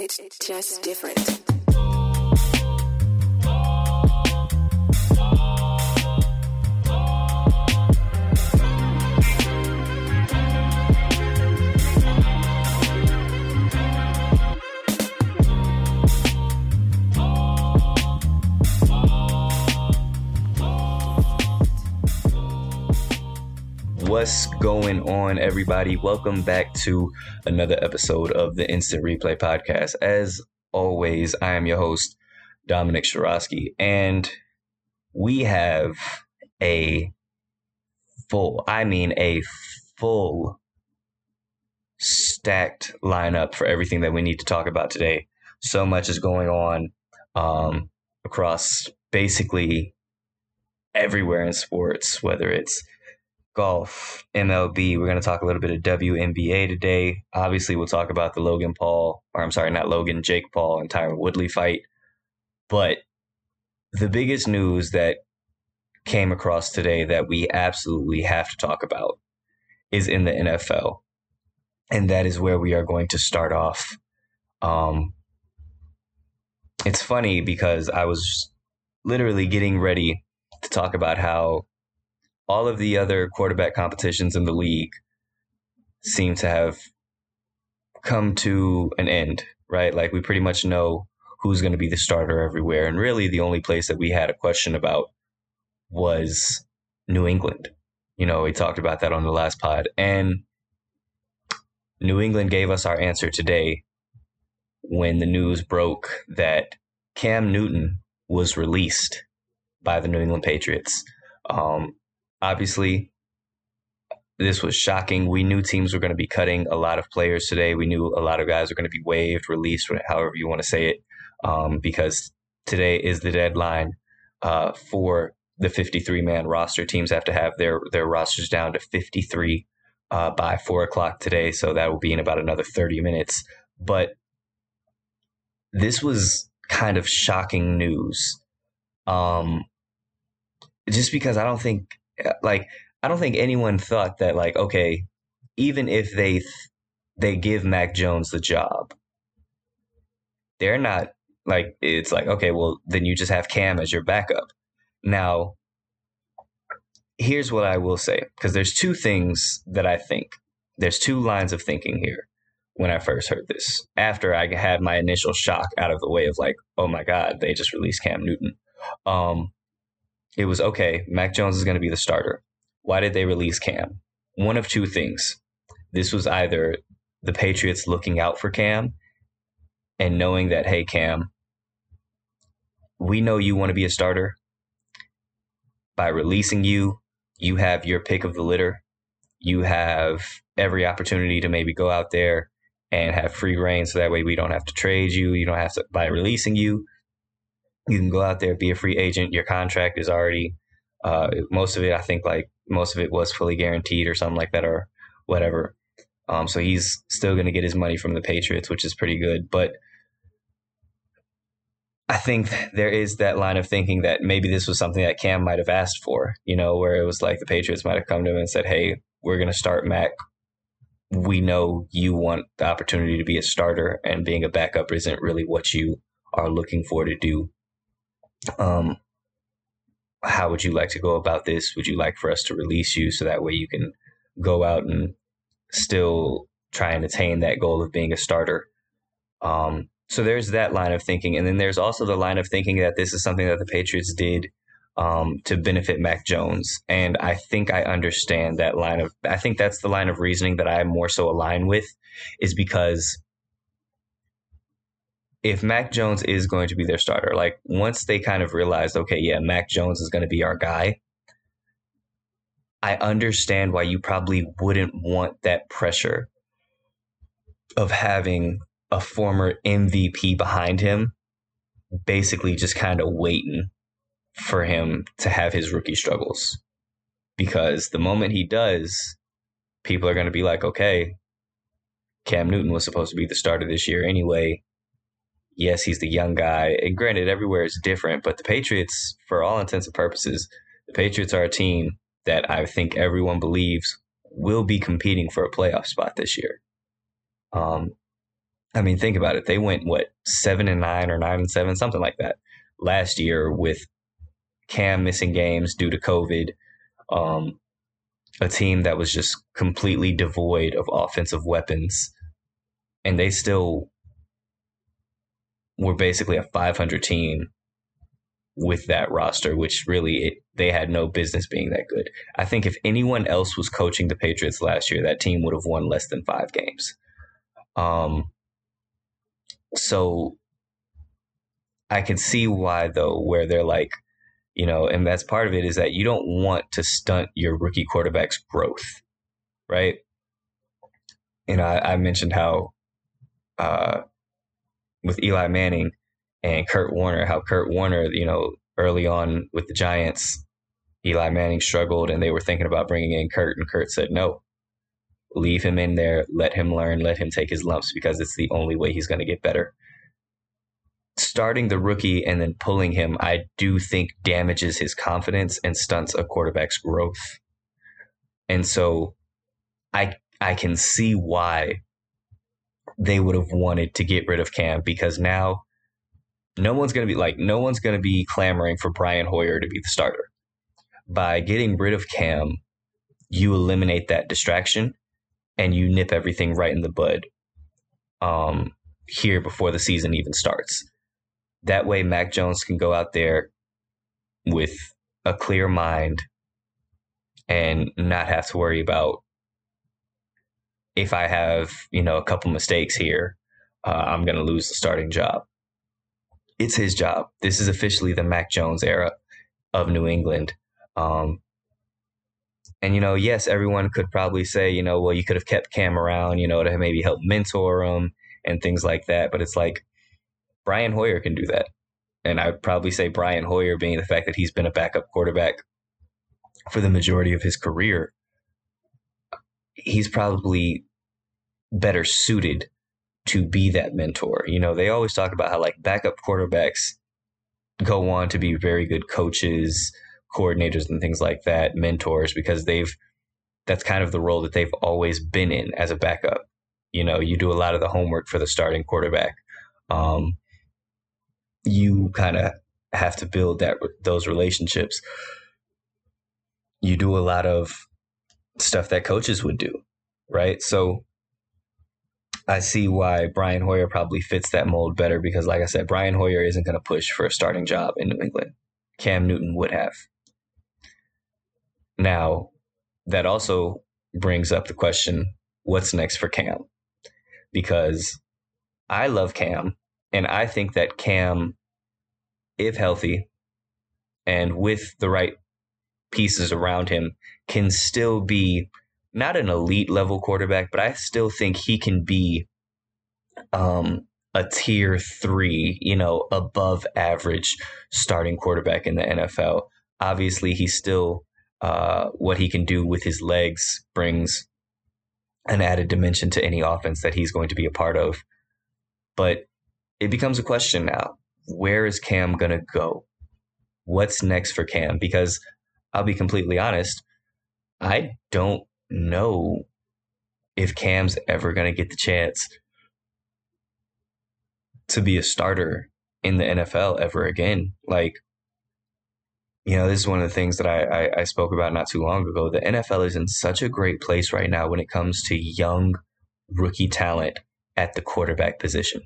It's just different. What's going on, everybody? Welcome back to another episode of the Instant Replay Podcast. As always, I am your host, Dominic Shirosky, and we have a full, I mean, a full stacked lineup for everything that we need to talk about today. So much is going on um, across basically everywhere in sports, whether it's golf, MLB. We're going to talk a little bit of WNBA today. Obviously, we'll talk about the Logan Paul, or I'm sorry, not Logan, Jake Paul and Tyron Woodley fight. But the biggest news that came across today that we absolutely have to talk about is in the NFL. And that is where we are going to start off. Um, it's funny because I was literally getting ready to talk about how all of the other quarterback competitions in the league seem to have come to an end, right? Like we pretty much know who's going to be the starter everywhere. And really, the only place that we had a question about was New England. You know, we talked about that on the last pod. And New England gave us our answer today when the news broke that Cam Newton was released by the New England Patriots. Um, obviously, this was shocking. We knew teams were going to be cutting a lot of players today. We knew a lot of guys were going to be waived, released, however you want to say it, um, because today is the deadline uh, for the 53 man roster. Teams have to have their their rosters down to 53 uh, by four o'clock today, so that will be in about another 30 minutes. But this was kind of shocking news, um, just because I don't think like I don't think anyone thought that like okay, even if they they give Mac Jones the job, they're not like it's like okay, well then you just have Cam as your backup. Now, here's what I will say because there's two things that I think. There's two lines of thinking here when I first heard this. After I had my initial shock out of the way of like, oh my god, they just released Cam Newton. Um, it was okay, Mac Jones is going to be the starter. Why did they release Cam? One of two things. This was either the Patriots looking out for Cam and knowing that, hey, Cam, we know you want to be a starter. By releasing you, you have your pick of the litter. You have every opportunity to maybe go out there and have free reign so that way we don't have to trade you. You don't have to, by releasing you, you can go out there, be a free agent. Your contract is already, uh, most of it, I think like most of it was fully guaranteed or something like that or whatever. Um, so he's still going to get his money from the Patriots, which is pretty good. But I think there is that line of thinking that maybe this was something that Cam might have asked for, you know, where it was like the Patriots might have come to him and said, hey, we're going to start Mac. We know you want the opportunity to be a starter, and being a backup isn't really what you are looking for to do um, how would you like to go about this? Would you like for us to release you so that way you can go out and still try and attain that goal of being a starter? Um, so there's that line of thinking. And then there's also the line of thinking that this is something that the Patriots did um, to benefit Mac Jones. And I think I understand that line of, I think that's the line of reasoning that I more so align with is because if Mac Jones is going to be their starter, like once they kind of realized, okay, yeah, Mac Jones is going to be our guy, I understand why you probably wouldn't want that pressure of having a former MVP behind him, basically just kind of waiting for him to have his rookie struggles. Because the moment he does, people are going to be like, okay, Cam Newton was supposed to be the starter this year anyway yes, he's the young guy. And granted, everywhere is different, but the Patriots, for all intents and purposes, the Patriots are a team that I think everyone believes will be competing for a playoff spot this year. Um, I mean, think about it. They went what seven and nine or nine and seven, something like that last year with Cam missing games due to COVID. Um, a team that was just completely devoid of offensive weapons, and they still were basically a 500 team with that roster, which really it, they had no business being that good. I think if anyone else was coaching the Patriots last year, that team would have won less than five games. Um, so I can see why though, where they're like, you know, and that's part of it is that you don't want to stunt your rookie quarterback's growth, right? And I, I mentioned how uh, with Eli Manning, and Kurt Warner, how Kurt Warner, you know, early on with the Giants, Eli Manning struggled and they were thinking about bringing in Kurt, and Kurt said, no, leave him in there, let him learn, let him take his lumps because it's the only way he's going to get better. Starting the rookie and then pulling him, I do think damages his confidence and stunts a quarterback's growth. And so I I can see why they would have wanted to get rid of Cam because now no one's going to be like, no one's going to be clamoring for Brian Hoyer to be the starter. By getting rid of Cam, you eliminate that distraction and you nip everything right in the bud um, here before the season even starts. That way, Mac Jones can go out there with a clear mind and not have to worry about if I have, you know, a couple mistakes here, uh, I'm going to lose the starting job it's his job. This is officially the Mac Jones era of New England. Um, and you know, yes, everyone could probably say, you know, well, you could have kept Cam around, you know, to maybe help mentor him and things like that. But it's like Brian Hoyer can do that, and I'd probably say Brian Hoyer, being the fact that he's been a backup quarterback for the majority of his career, he's probably better suited to be that mentor. You know, they always talk about how like backup quarterbacks go on to be very good coaches, coordinators, and things like that, mentors, because they've that's kind of the role that they've always been in as a backup. You know, you do a lot of the homework for the starting quarterback. Um, you kind of have to build that those relationships. You do a lot of stuff that coaches would do, right? So I see why Brian Hoyer probably fits that mold better because, like I said, Brian Hoyer isn't going to push for a starting job in New England. Cam Newton would have. Now, that also brings up the question what's next for Cam? Because I love Cam, and I think that Cam, if healthy and with the right pieces around him, can still be not an elite level quarterback, but I still think he can be um, a tier three, you know, above average starting quarterback in the NFL. Obviously, he's still uh, what he can do with his legs brings an added dimension to any offense that he's going to be a part of. But it becomes a question now where is Cam going to go? What's next for Cam? Because I'll be completely honest, I don't know if Cam's ever going to get the chance to be a starter in the NFL ever again. Like, you know, this is one of the things that I, I, I, spoke about not too long ago. The NFL is in such a great place right now when it comes to young rookie talent at the quarterback position.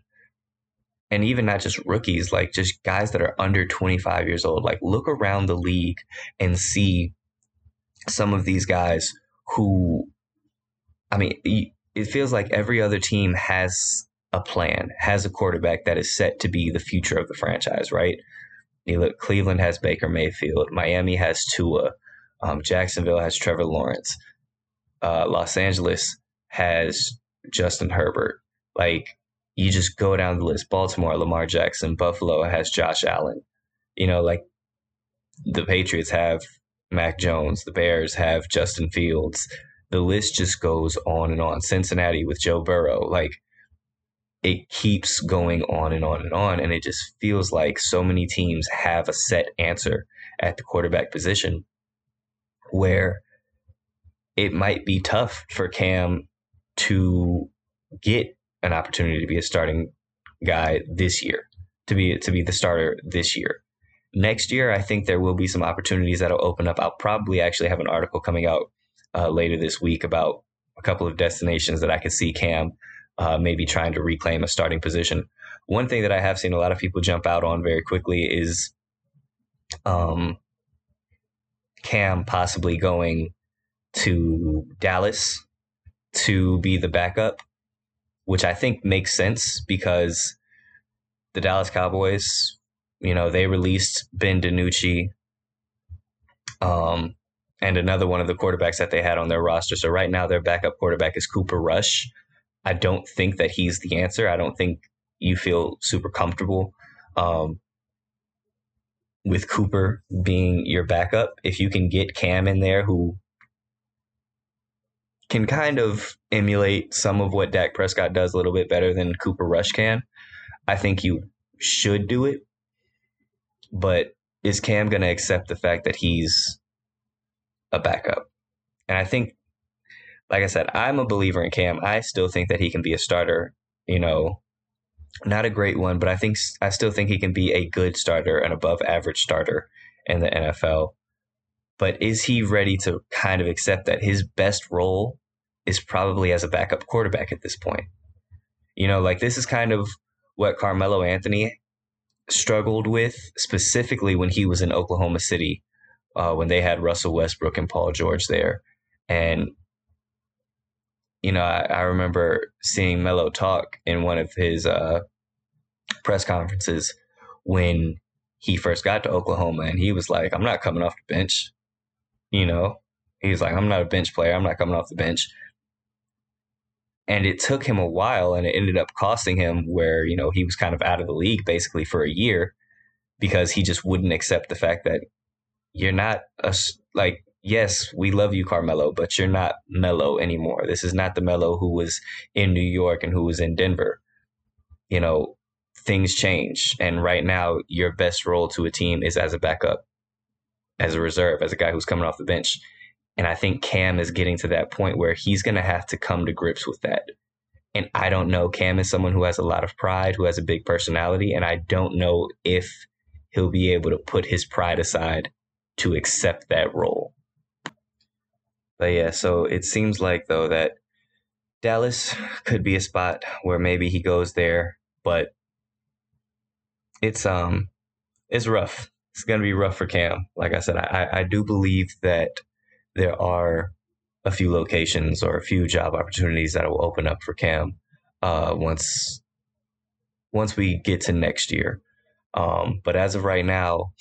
And even not just rookies, like just guys that are under 25 years old. Like, look around the league and see some of these guys who, I mean, it feels like every other team has a plan, has a quarterback that is set to be the future of the franchise, right? You look, Cleveland has Baker Mayfield, Miami has Tua, um, Jacksonville has Trevor Lawrence, uh, Los Angeles has Justin Herbert. Like, you just go down the list. Baltimore, Lamar Jackson, Buffalo has Josh Allen. You know, like the Patriots have Mac Jones. The Bears have Justin Fields. The list just goes on and on. Cincinnati with Joe Burrow. Like it keeps going on and on and on. And it just feels like so many teams have a set answer at the quarterback position where it might be tough for Cam to get an opportunity to be a starting guy this year, to be to be the starter this year. Next year, I think there will be some opportunities that'll open up. I'll probably actually have an article coming out uh, later this week about a couple of destinations that I could see Cam uh, maybe trying to reclaim a starting position. One thing that I have seen a lot of people jump out on very quickly is um, Cam possibly going to Dallas to be the backup, which I think makes sense because the Dallas Cowboys, you know, they released Ben DiNucci um, and another one of the quarterbacks that they had on their roster. So right now, their backup quarterback is Cooper Rush. I don't think that he's the answer. I don't think you feel super comfortable um, with Cooper being your backup. If you can get Cam in there, who can kind of emulate some of what Dak Prescott does a little bit better than Cooper Rush can, I think you should do it. But is Cam going to accept the fact that he's a backup? And I think, like I said, I'm a believer in Cam. I still think that he can be a starter. You know, not a great one, but I think I still think he can be a good starter, an above average starter in the NFL. But is he ready to kind of accept that his best role is probably as a backup quarterback at this point? You know, like this is kind of what Carmelo Anthony struggled with specifically when he was in Oklahoma City, uh, when they had Russell Westbrook and Paul George there. And, you know, I, I remember seeing Melo talk in one of his uh, press conferences when he first got to Oklahoma and he was like, I'm not coming off the bench. You know, he's like, I'm not a bench player. I'm not coming off the bench. And it took him a while and it ended up costing him where, you know, he was kind of out of the league basically for a year because he just wouldn't accept the fact that you're not a, like, yes, we love you, Carmelo, but you're not Melo anymore. This is not the Melo who was in New York and who was in Denver. You know, things change. And right now, your best role to a team is as a backup, as a reserve, as a guy who's coming off the bench. And I think Cam is getting to that point where he's going to have to come to grips with that. And I don't know. Cam is someone who has a lot of pride, who has a big personality. And I don't know if he'll be able to put his pride aside to accept that role. But yeah, so it seems like, though, that Dallas could be a spot where maybe he goes there, but it's um it's rough. It's gonna be rough for Cam. Like I said, I, I do believe that there are a few locations or a few job opportunities that will open up for Cam uh, once once we get to next year. Um, but as of right now,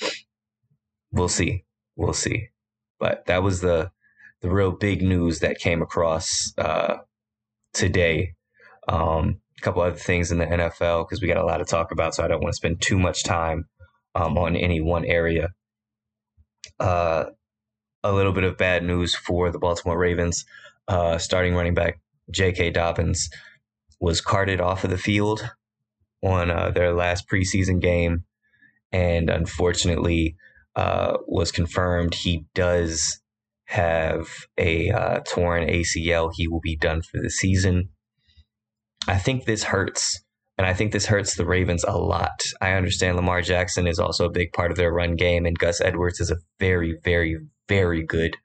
we'll see. We'll see. But that was the the real big news that came across uh, today. Um, a couple other things in the NFL because we got a lot to talk about, so I don't want to spend too much time um, on any one area. Uh, a little bit of bad news for the Baltimore Ravens. Uh, starting running back J.K. Dobbins was carted off of the field on uh, their last preseason game, and unfortunately, uh, was confirmed he does have a uh, torn ACL. He will be done for the season. I think this hurts. And I think this hurts the Ravens a lot. I understand Lamar Jackson is also a big part of their run game, and Gus Edwards is a very, very, very good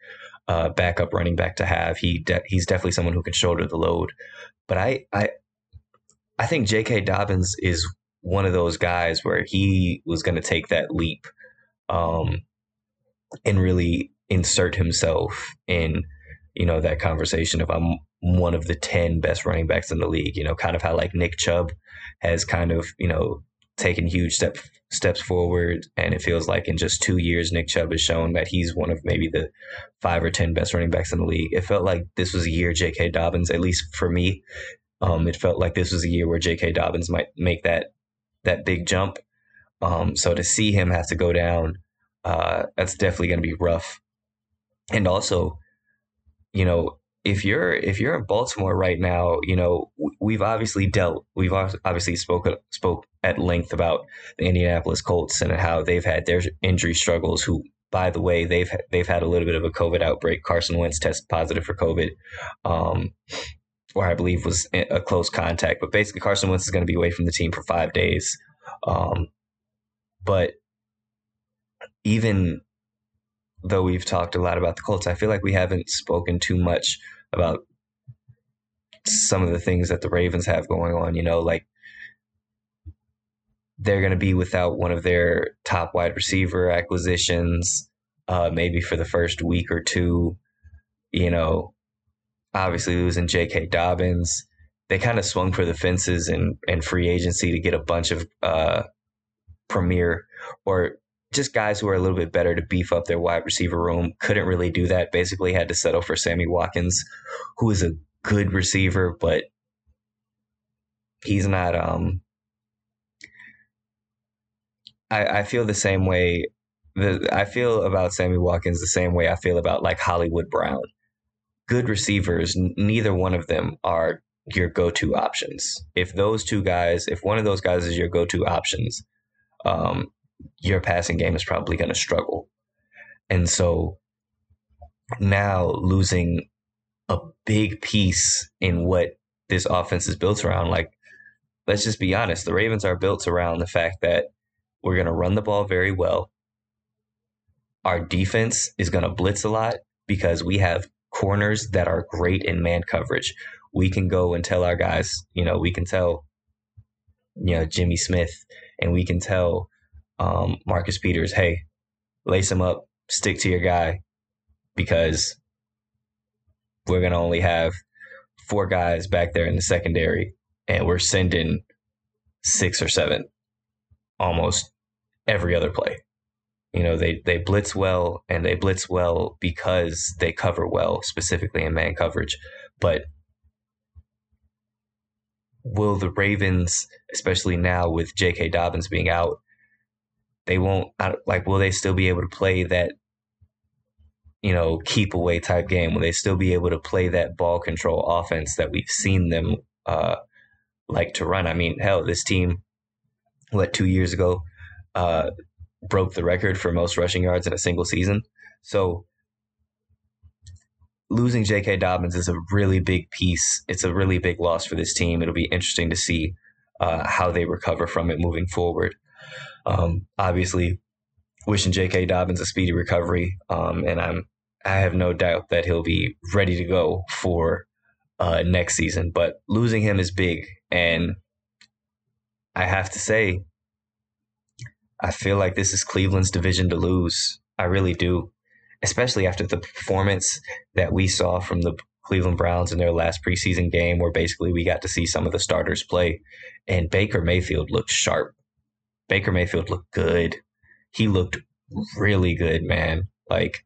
uh, backup running back to have. He de- he's definitely someone who can shoulder the load. But I I I think J.K. Dobbins is one of those guys where he was going to take that leap um, and really insert himself in you know that conversation of I'm one of the 10 best running backs in the league. You know, kind of how like Nick Chubb has kind of, you know, taken huge step, steps forward. And it feels like in just two years, Nick Chubb has shown that he's one of maybe the five or 10 best running backs in the league. It felt like this was a year J.K. Dobbins, at least for me. Um, it felt like this was a year where J.K. Dobbins might make that that big jump. Um, so to see him have to go down, uh, that's definitely going to be rough. And also, you know, if you're if you're in Baltimore right now, you know we've obviously dealt. We've obviously spoke spoke at length about the Indianapolis Colts and how they've had their injury struggles. Who, by the way, they've they've had a little bit of a COVID outbreak. Carson Wentz tested positive for COVID. Um, or I believe was a close contact. But basically, Carson Wentz is going to be away from the team for five days. Um, but even though we've talked a lot about the Colts, I feel like we haven't spoken too much about some of the things that the Ravens have going on. You know, like they're going to be without one of their top wide receiver acquisitions, uh, maybe for the first week or two. You know, obviously losing J.K. Dobbins. They kind of swung for the fences in, in free agency to get a bunch of uh, premier or just guys who are a little bit better to beef up their wide receiver room. Couldn't really do that. Basically, had to settle for Sammy Watkins, who is a good receiver, but he's not. Um, I, I feel the same way. The, I feel about Sammy Watkins the same way I feel about like Hollywood Brown. Good receivers, neither one of them are your go-to options. If those two guys, if one of those guys is your go-to options, um, your passing game is probably going to struggle. And so now losing a big piece in what this offense is built around, like, let's just be honest, the Ravens are built around the fact that we're going to run the ball very well. Our defense is going to blitz a lot because we have corners that are great in man coverage. We can go and tell our guys, you know, we can tell, you know, Jimmy Smith and we can tell um, Marcus Peters, hey, lace him up, stick to your guy, because we're to only have four guys back there in the secondary, and we're sending six or seven almost every other play. You know, they, they blitz well, and they blitz well because they cover well, specifically in man coverage. But will the Ravens, especially now with J.K. Dobbins being out, they won't like will they still be able to play that you know keep away type game will they still be able to play that ball control offense that we've seen them uh, like to run i mean hell this team what two years ago uh, broke the record for most rushing yards in a single season so losing J.K. Dobbins is a really big piece. It's a really big loss for this team. It'll be interesting to see uh, how they recover from it moving forward. Um, obviously, wishing J.K. Dobbins a speedy recovery, um, and I'm I have no doubt that he'll be ready to go for uh, next season. But losing him is big, and I have to say, I feel like this is Cleveland's division to lose. I really do, especially after the performance that we saw from the Cleveland Browns in their last preseason game, where basically we got to see some of the starters play, and Baker Mayfield looked sharp. Baker Mayfield looked good. He looked really good, man. Like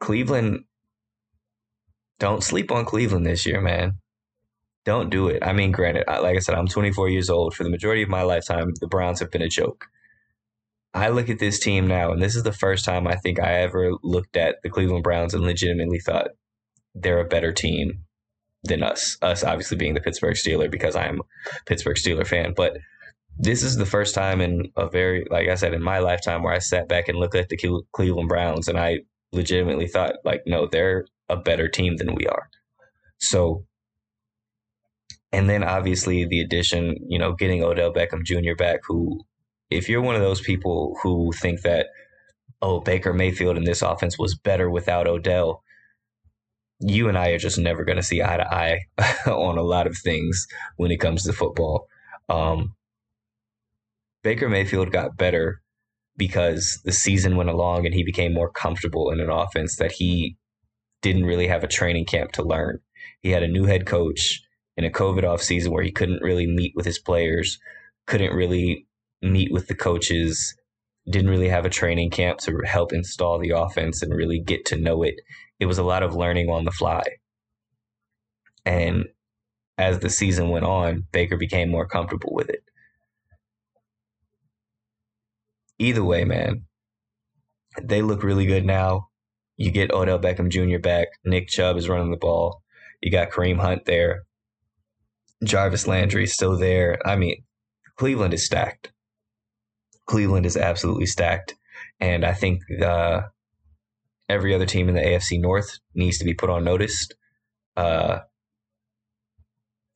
Cleveland, don't sleep on Cleveland this year, man. Don't do it. I mean, granted, like I said, I'm 24 years old. For the majority of my lifetime, the Browns have been a joke. I look at this team now, and this is the first time I think I ever looked at the Cleveland Browns and legitimately thought they're a better team than us. Us, obviously, being the Pittsburgh Steeler because I'm a Pittsburgh Steeler fan. But this is the first time in a very, like I said, in my lifetime where I sat back and looked at the Cleveland Browns and I legitimately thought, like, no, they're a better team than we are. So, and then obviously the addition, you know, getting Odell Beckham Jr. back, who, if you're one of those people who think that, oh, Baker Mayfield in this offense was better without Odell, you and I are just never going to see eye to eye on a lot of things when it comes to football. Um, Baker Mayfield got better because the season went along and he became more comfortable in an offense that he didn't really have a training camp to learn. He had a new head coach in a COVID off season where he couldn't really meet with his players, couldn't really meet with the coaches, didn't really have a training camp to help install the offense and really get to know it. It was a lot of learning on the fly. And as the season went on, Baker became more comfortable with it. Either way, man, they look really good now. You get Odell Beckham Jr. back. Nick Chubb is running the ball. You got Kareem Hunt there. Jarvis Landry still there. I mean, Cleveland is stacked. Cleveland is absolutely stacked. And I think uh, every other team in the AFC North needs to be put on notice. Uh,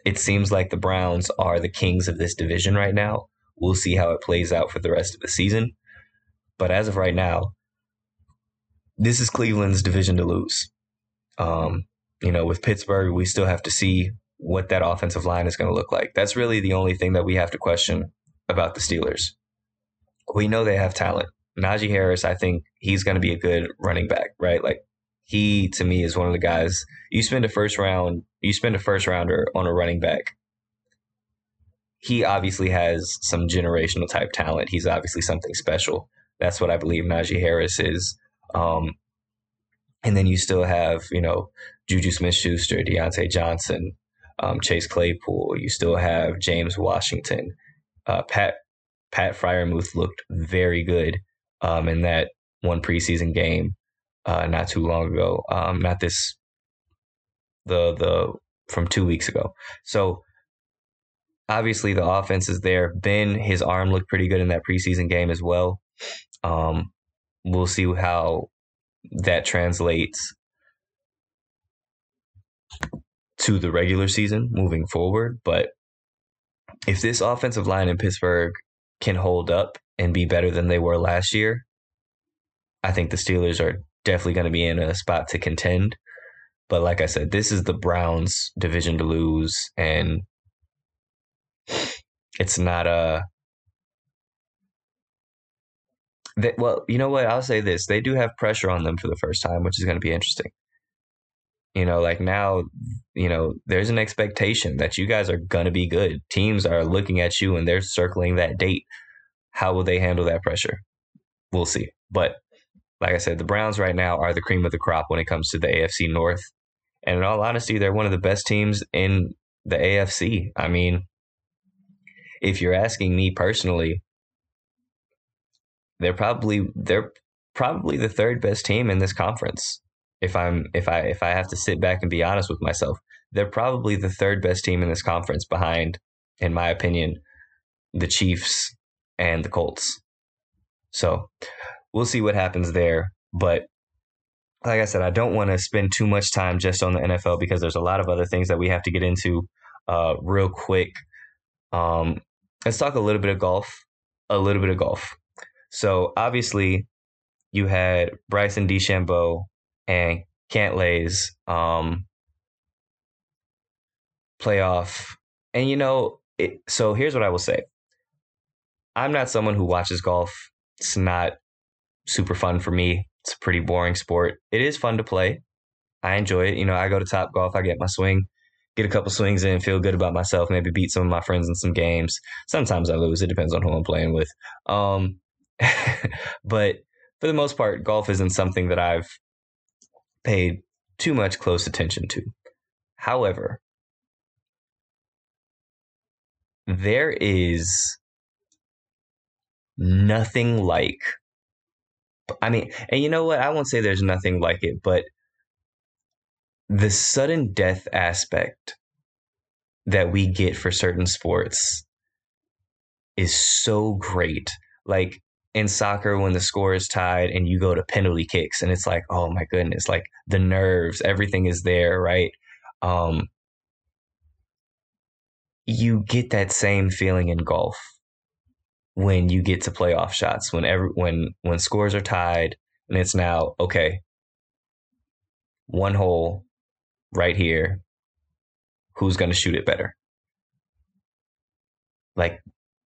it seems like the Browns are the kings of this division right now. We'll see how it plays out for the rest of the season. But as of right now, this is Cleveland's division to lose. Um, you know, with Pittsburgh, we still have to see what that offensive line is going to look like. That's really the only thing that we have to question about the Steelers. We know they have talent. Najee Harris, I think he's going to be a good running back, right? Like he to me is one of the guys you spend a first round, you spend a first rounder on a running back. He obviously has some generational type talent. He's obviously something special. That's what I believe Najee Harris is. Um, and then you still have, you know, Juju Smith Schuster, Diontae Johnson, um, Chase Claypool. You still have James Washington. Uh, Pat Pat Freiermuth looked very good um, in that one preseason game uh, not too long ago. Um, not this the the from two weeks ago. So obviously the offense is there. Ben, his arm looked pretty good in that preseason game as well. Um, we'll see how that translates to the regular season moving forward. But if this offensive line in Pittsburgh can hold up and be better than they were last year, I think the Steelers are definitely going to be in a spot to contend. But like I said, this is the Browns division to lose, and it's not a. They, well, you know what? I'll say this: they do have pressure on them for the first time, which is going to be interesting. You know, like now, you know, there's an expectation that you guys are going to be good. Teams are looking at you and they're circling that date. How will they handle that pressure? We'll see. But like I said, the Browns right now are the cream of the crop when it comes to the AFC North. And in all honesty, they're one of the best teams in the AFC. I mean, if you're asking me personally, they're probably they're probably the third best team in this conference. If I'm if I if I have to sit back and be honest with myself, they're probably the third best team in this conference behind, in my opinion, the Chiefs and the Colts. So we'll see what happens there. But like I said, I don't want to spend too much time just on the NFL because there's a lot of other things that we have to get into uh, real quick. Um, let's talk a little bit of golf. A little bit of golf. So obviously, you had Bryson DeChambeau and Cantlay's um, playoff, and you know, it, so here's what I will say. I'm not someone who watches golf. It's not super fun for me. It's a pretty boring sport. It is fun to play. I enjoy it. You know, I go to Top Golf, I get my swing, get a couple swings in, feel good about myself, maybe beat some of my friends in some games. Sometimes I lose. It depends on who I'm playing with. Um, but for the most part, golf isn't something that I've paid too much close attention to. However, there is nothing like I mean, and you know what? I won't say there's nothing like it, but the sudden death aspect that we get for certain sports is so great. Like in soccer, when the score is tied and you go to penalty kicks, and it's like, oh my goodness, like the nerves, everything is there, right? Um, you get that same feeling in golf when you get to playoff shots when every when when scores are tied and it's now okay one hole right here who's going to shoot it better like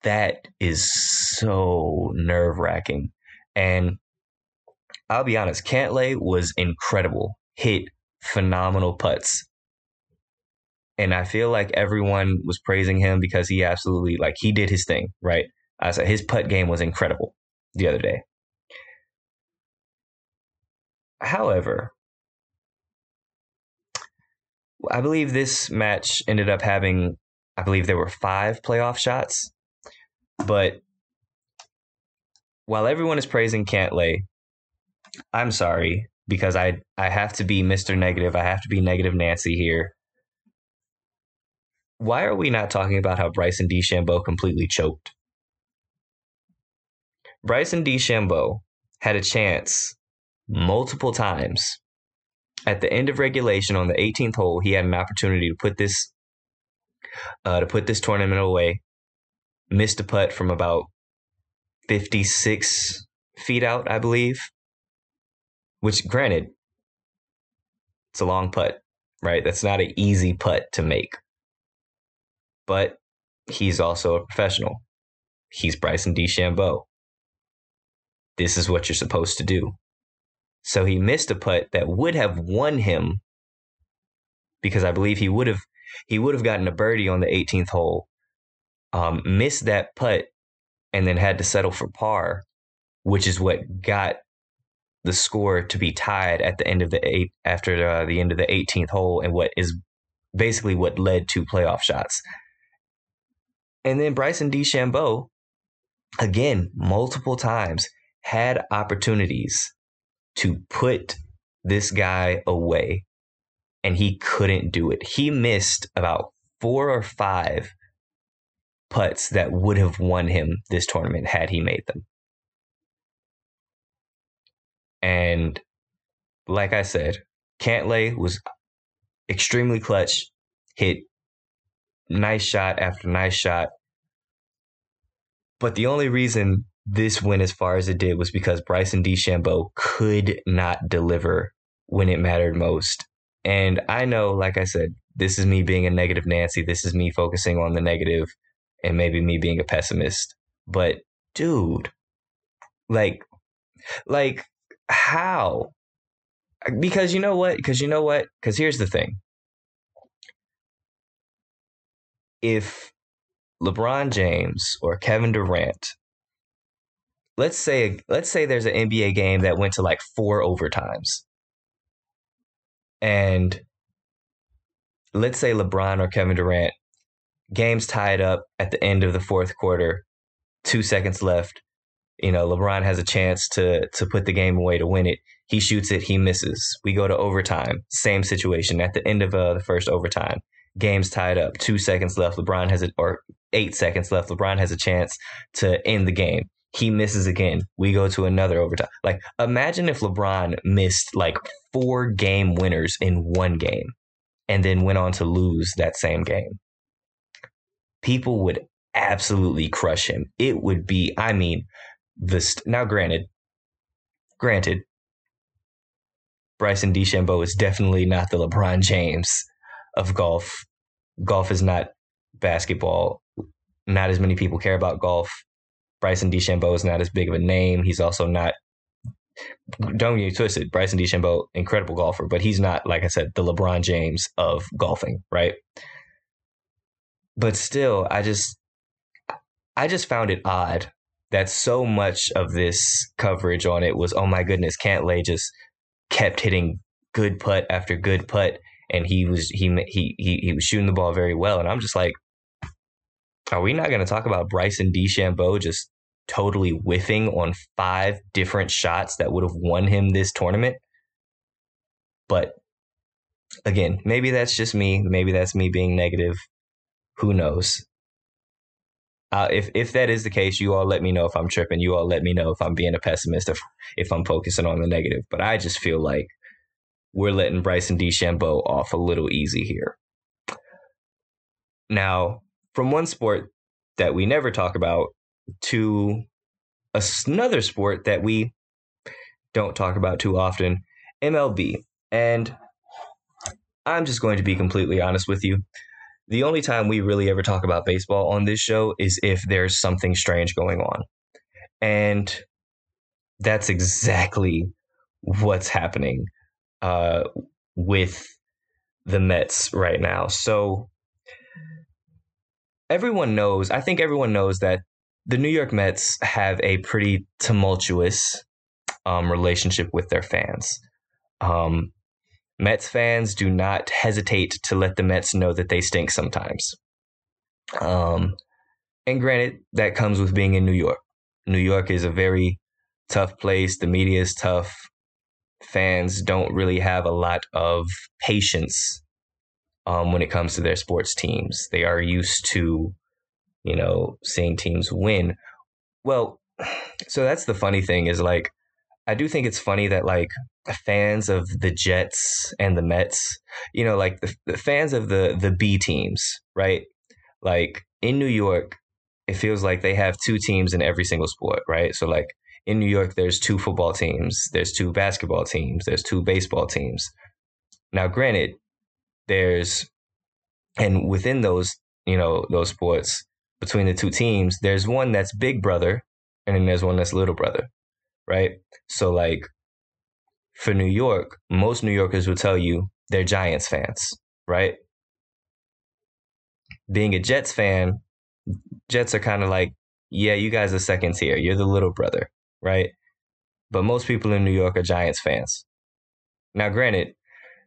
that is so nerve-wracking and I'll be honest Cantlay was incredible hit phenomenal putts and I feel like everyone was praising him because he absolutely like he did his thing, right? I said his putt game was incredible the other day. However, I believe this match ended up having, I believe there were five playoff shots. But while everyone is praising Cantlay, I'm sorry because I I have to be Mr. Negative. I have to be negative Nancy here. Why are we not talking about how Bryson DeChambeau completely choked? Bryson DeChambeau had a chance multiple times. At the end of regulation on the 18th hole, he had an opportunity to put this uh, to put this tournament away. Missed a putt from about 56 feet out, I believe. Which, granted, it's a long putt, right? That's not an easy putt to make. But he's also a professional. He's Bryson DeChambeau. This is what you're supposed to do. So he missed a putt that would have won him because I believe he would have he would have gotten a birdie on the 18th hole. Um, missed that putt and then had to settle for par, which is what got the score to be tied at the end of the eight after uh, the end of the 18th hole and what is basically what led to playoff shots. And then Bryson DeChambeau, again, multiple times had opportunities to put this guy away, and he couldn't do it. He missed about four or five putts that would have won him this tournament had he made them. And like I said, Cantlay was extremely clutch, hit nice shot after nice shot. But the only reason this went as far as it did was because Bryson DeChambeau could not deliver when it mattered most. And I know, like I said, this is me being a negative Nancy. This is me focusing on the negative and maybe me being a pessimist. But dude, like, like how? Because you know what? Because you know what? Because here's the thing. If LeBron James or Kevin Durant, let's say let's say there's an NBA game that went to like four overtimes. And let's say LeBron or Kevin Durant game's tied up at the end of the fourth quarter, two seconds left. You know, LeBron has a chance to to put the game away to win it. He shoots it, he misses. We go to overtime. Same situation at the end of uh, the first overtime. Game's tied up, two seconds left. LeBron has it, or eight seconds left. LeBron has a chance to end the game. He misses again. We go to another overtime. Like, imagine if LeBron missed like four game winners in one game and then went on to lose that same game people would absolutely crush him. It would be, I mean, the st- now granted, granted, Bryson DeChambeau is definitely not the LeBron James of golf. Golf is not basketball. Not as many people care about golf. Bryson DeChambeau is not as big of a name. He's also not. Don't get me twisted. Bryson DeChambeau, incredible golfer, but he's not, like I said, the LeBron James of golfing, right? but still, I just I just found it odd that so much of this coverage on it was, oh my goodness, Cantlay just kept hitting good putt after good putt, and he was he he he, he was shooting the ball very well, and I'm just like, are we not going to talk about Bryson DeChambeau just totally whiffing on five different shots that would have won him this tournament? But again, maybe that's just me. Maybe that's me being negative. Who knows? Uh, if if that is the case, you all let me know if I'm tripping. You all let me know if I'm being a pessimist, if if I'm focusing on the negative. But I just feel like we're letting Bryson DeChambeau off a little easy here. Now, from one sport that we never talk about to another sport that we don't talk about too often, MLB. And I'm just going to be completely honest with you the only time we really ever talk about baseball on this show is if there's something strange going on. And that's exactly what's happening uh, with the Mets right now. So everyone knows, I think everyone knows that the New York Mets have a pretty tumultuous um, relationship with their fans. Um, Mets fans do not hesitate to let the Mets know that they stink sometimes. Um, and granted, that comes with being in New York. New York is a very tough place. The media is tough. Fans don't really have a lot of patience um, when it comes to their sports teams. They are used to, you know, seeing teams win. Well, so that's the funny thing is like, I do think it's funny that like fans of the Jets and the Mets, you know, like the, the fans of the the B teams, right? Like in New York, it feels like they have two teams in every single sport, right? So like in New York, there's two football teams, there's two basketball teams, there's two baseball teams. Now, granted, there's and within those, you know, those sports between the two teams, there's one that's big brother, and then there's one that's little brother, right? So like for New York, most New Yorkers will tell you they're Giants fans, right? Being a Jets fan, Jets are kind of like, yeah, you guys are second tier. You're the little brother, right? But most people in New York are Giants fans. Now, granted,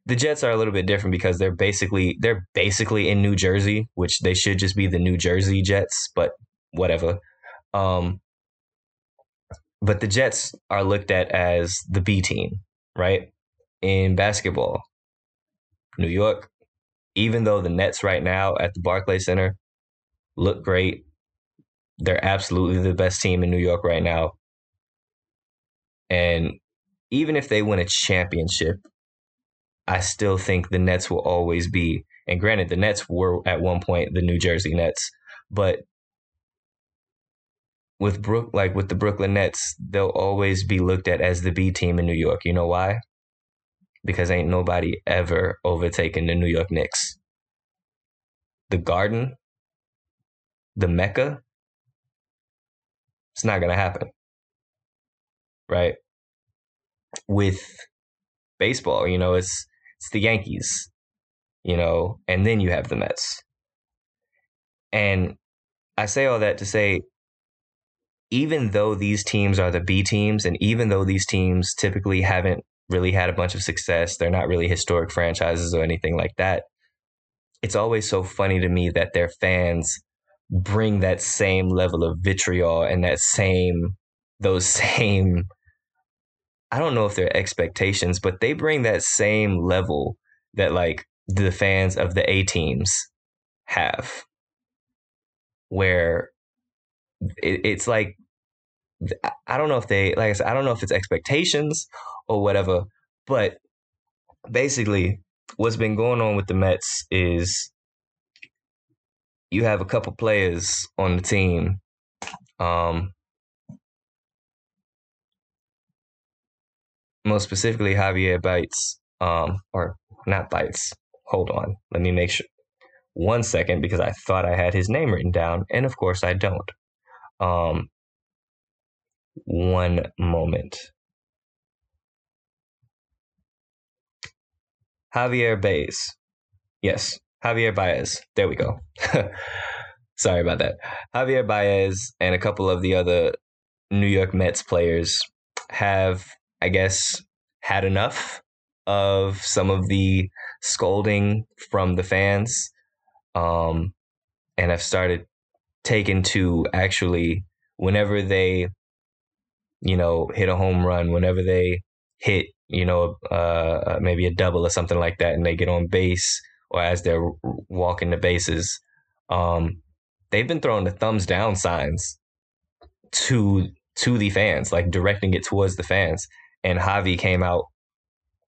the Jets are a little bit different because they're basically they're basically in New Jersey, which they should just be the New Jersey Jets, but whatever. Um, but the Jets are looked at as the B team, right? In basketball, New York, even though the Nets right now at the Barclays Center look great, they're absolutely the best team in New York right now. And even if they win a championship, I still think the Nets will always be. And granted, the Nets were at one point the New Jersey Nets, but with Brook, like with the Brooklyn Nets, they'll always be looked at as the B team in New York. You know why? Because ain't nobody ever overtaken the New York Knicks. The Garden, the Mecca, it's not gonna happen, right? With baseball, you know, it's it's the Yankees, you know, and then you have the Mets. And I say all that to say, even though these teams are the B teams, and even though these teams typically haven't really had a bunch of success, they're not really historic franchises or anything like that. It's always so funny to me that their fans bring that same level of vitriol and that same, those same I don't know if they're expectations, but they bring that same level that like the fans of the A teams have, where it, it's like I don't know if they like I said I don't know if it's expectations or whatever, but basically what's been going on with the Mets is you have a couple players on the team um, most specifically Javier Baez, um, or not Baez. Hold on, let me make sure. One second, because I thought I had his name written down, and of course I don't. Um, one moment. Javier Baez. Yes, Javier Baez. There we go. Sorry about that. Javier Baez and a couple of the other New York Mets players have I guess, had enough of some of the scolding from the fans. Um, and I've started taking to actually, whenever they, you know, hit a home run, whenever they hit, you know, uh, maybe a double or something like that, and they get on base or as they're walking the bases, um, they've been throwing the thumbs down signs to to the fans, like directing it towards the fans and Javi came out.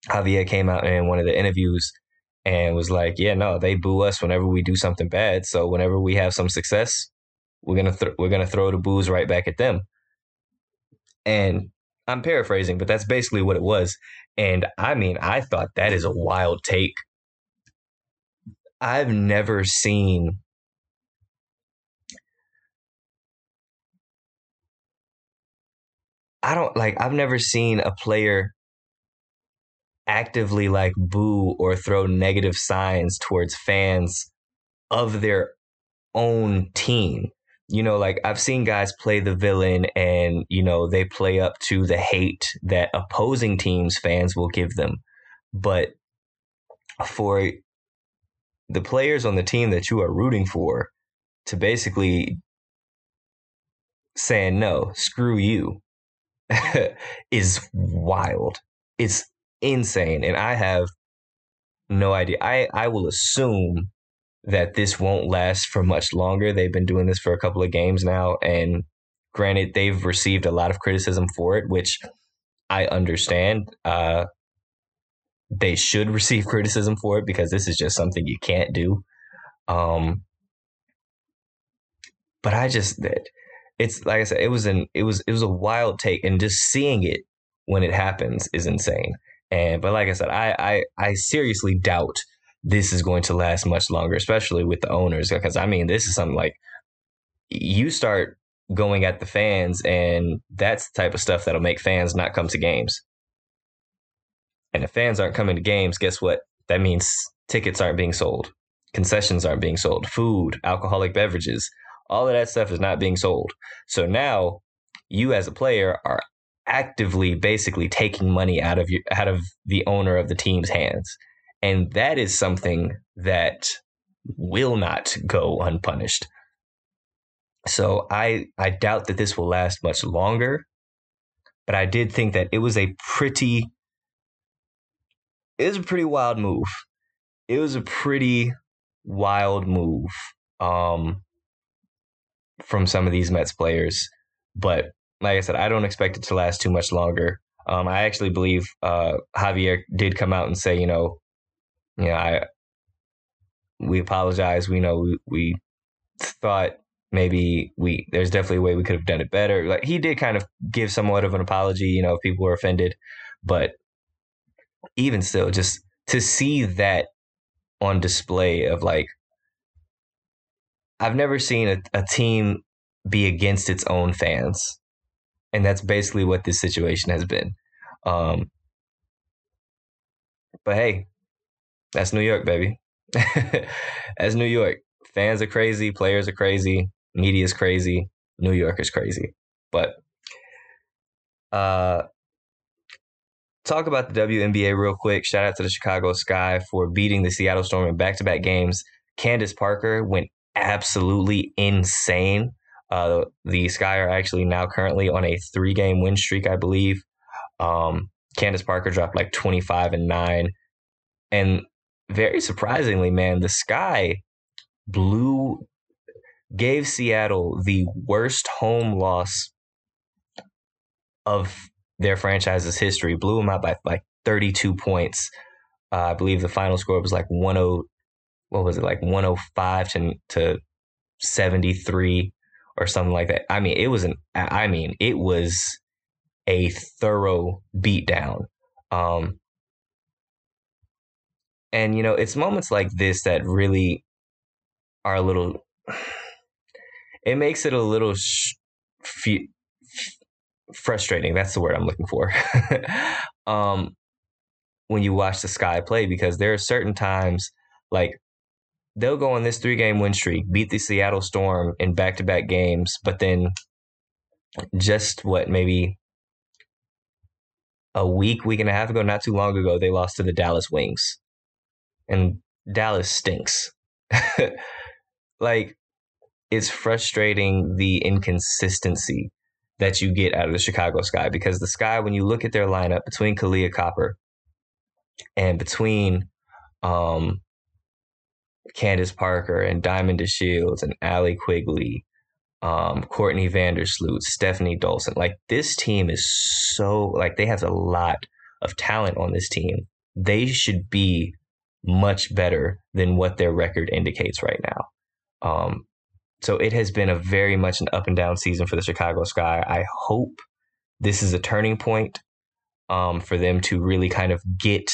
Javier came out in one of the interviews and was like, "Yeah, no, they boo us whenever we do something bad. So whenever we have some success, we're gonna th- we're gonna throw the boos right back at them." And I'm paraphrasing, but that's basically what it was. And I mean, I thought that is a wild take. I've never seen I don't like I've never seen a player actively like boo or throw negative signs towards fans of their own team. You know, like I've seen guys play the villain and, you know, they play up to the hate that opposing teams fans will give them. But for the players on the team that you are rooting for to basically saying no, screw you is wild. It's insane. And I have no idea. I, I will assume that this won't last for much longer. They've been doing this for a couple of games now. And granted, they've received a lot of criticism for it, which I understand. Uh, they should receive criticism for it because this is just something you can't do. Um, but I just it's like I said, it was an it was it was a wild take, and just seeing it when it happens is insane. And but like I said, I I, I seriously doubt this is going to last much longer, especially with the owners, because I mean, this is something like you start going at the fans, and that's the type of stuff that'll make fans not come to games. And if fans aren't coming to games, guess what? That means tickets aren't being sold, concessions aren't being sold, food, alcoholic beverages, all of that stuff is not being sold. So now you as a player are actively basically taking money out of your out of the owner of the team's hands. And that is something that will not go unpunished. So I I doubt that this will last much longer, but I did think that it was a pretty it was a pretty wild move. It was a pretty wild move um, from some of these Mets players, but like I said, I don't expect it to last too much longer. Um, I actually believe uh, Javier did come out and say, you know, you know, I we apologize. We know we, we thought maybe we there's definitely a way we could have done it better. Like he did kind of give somewhat of an apology, you know, if people were offended, but even still, just to see that on display of like I've never seen a, a team be against its own fans and that's basically what this situation has been. Um, but hey, that's New York, baby. that's New York. Fans are crazy, players are crazy, media is crazy, New York is crazy. But uh, talk about the WNBA real quick. Shout out to the Chicago Sky for beating the Seattle Storm in back to back games. Candace Parker went absolutely insane. Uh, the Sky are actually now currently on a three game win streak, I believe. Um, Candace Parker dropped like 25 and 9. And very surprisingly, man, the Sky blew, gave Seattle the worst home loss of their franchise's history, blew them out by like 32 points. Uh, I believe the final score was like 10, what was it, like 105 to, to 73 or something like that. I mean, it was an I mean, it was a thorough beatdown. Um and you know, it's moments like this that really are a little it makes it a little sh- f- frustrating. That's the word I'm looking for. um when you watch the sky play because there are certain times like they'll go on this three game win streak, beat the Seattle Storm in back to back games, but then just what maybe a week, week and a half ago, not too long ago, they lost to the Dallas Wings. And Dallas stinks. like, it's frustrating the inconsistency that you get out of the Chicago Sky because the Sky, when you look at their lineup between Kahleah Copper and between um, Candace Parker and Diamond DeShields and Allie Quigley, um, Courtney Vandersloot, Stefanie Dolson. Like this team is so like they have a lot of talent on this team. They should be much better than what their record indicates right now. Um, so it has been a very much an up and down season for the Chicago Sky. I hope this is a turning point um, for them to really kind of get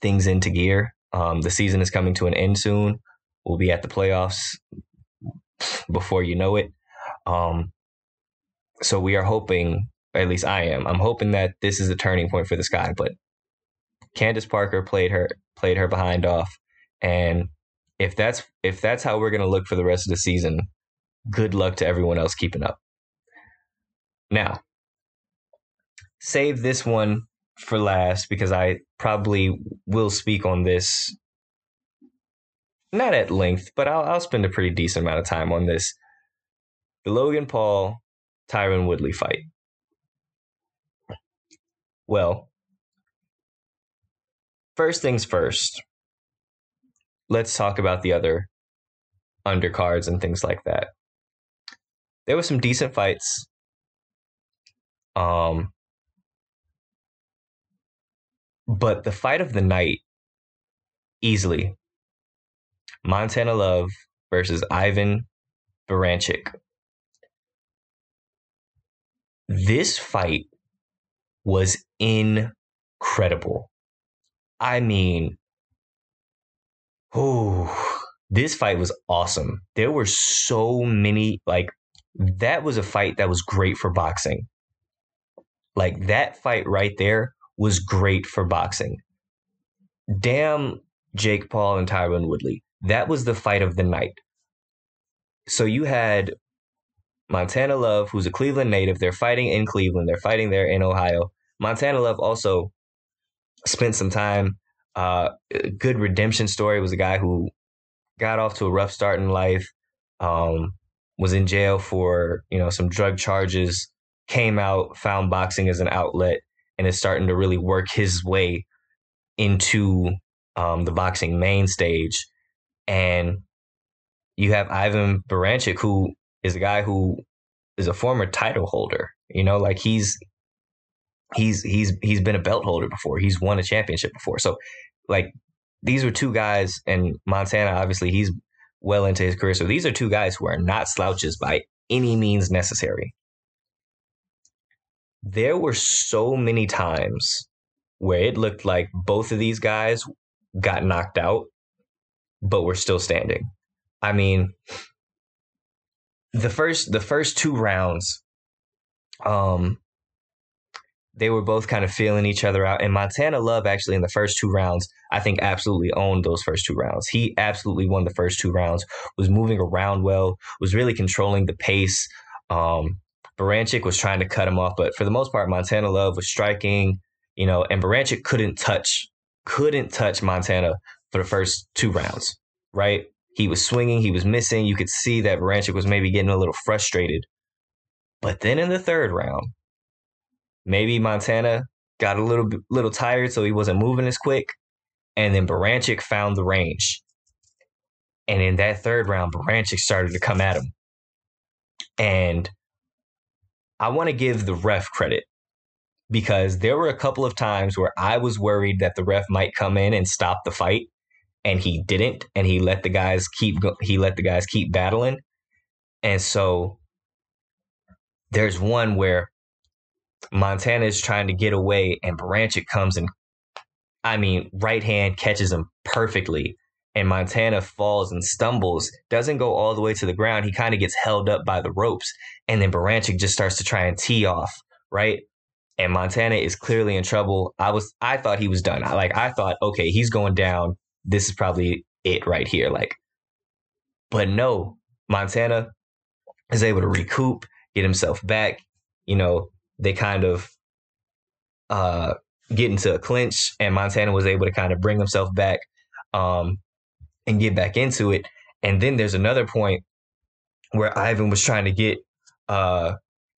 things into gear um, the season is coming to an end soon. We'll be at the playoffs before you know it. Um, so we are hoping, at least I am, I'm hoping that this is a turning point for the sky. But Candace Parker played her played her behind off, and if that's if that's how we're going to look for the rest of the season, good luck to everyone else keeping up. Now, save this one for last because I probably will speak on this not at length, but I'll, I'll spend a pretty decent amount of time on this. The Logan Paul Tyron Woodley fight. Well, first things first, let's talk about the other undercards and things like that. There were some decent fights. Um, But the fight of the night, easily, Montana Love versus Ivan Baranchyk. This fight was incredible. I mean, oh, this fight was awesome. There were so many, like, that was a fight that was great for boxing. Like, that fight right there was great for boxing. Damn Jake Paul and Tyron Woodley. That was the fight of the night. So you had Montana Love, who's a Cleveland native. They're fighting in Cleveland. They're fighting there in Ohio. Montana Love also spent some time. Uh, good redemption story was a guy who got off to a rough start in life. Um, was in jail for you know some drug charges. Came out, found boxing as an outlet, and is starting to really work his way into um, the boxing main stage. And you have Ivan Baranchyk, who is a guy who is a former title holder. You know, like he's he's he's he's been a belt holder before. He's won a championship before. So like these are two guys and Montana obviously he's well into his career. So these are two guys who are not slouches by any means necessary. There were so many times where it looked like both of these guys got knocked out but were still standing. I mean, the first the first two rounds, um, they were both kind of feeling each other out. And Montana Love actually in the first two rounds, I think absolutely owned those first two rounds. He absolutely won the first two rounds, was moving around well, was really controlling the pace. Um, Baranchyk was trying to cut him off, but for the most part, Montana Love was striking, you know, and Baranchyk couldn't touch, couldn't touch Montana for the first two rounds, right? He was swinging, he was missing. You could see that Baranchyk was maybe getting a little frustrated. But then in the third round, maybe Montana got a little little tired, so he wasn't moving as quick. And then Baranchyk found the range. And in that third round, Baranchyk started to come at him. And I want to give the ref credit because there were a couple of times where I was worried that the ref might come in and stop the fight and he didn't and he let the guys keep he let the guys keep battling. And so there's one where Montana is trying to get away and Baranchyk comes and I mean right hand catches him perfectly and Montana falls and stumbles doesn't go all the way to the ground he kind of gets held up by the ropes and then Baranchyk just starts to try and tee off right and Montana is clearly in trouble I was I thought he was done I, like I thought okay he's going down this is probably it right here. Like, but no, Montana is able to recoup, get himself back. You know, they kind of uh, get into a clinch, and Montana was able to kind of bring himself back um, and get back into it. And then there's another point where Ivan was trying to get, uh,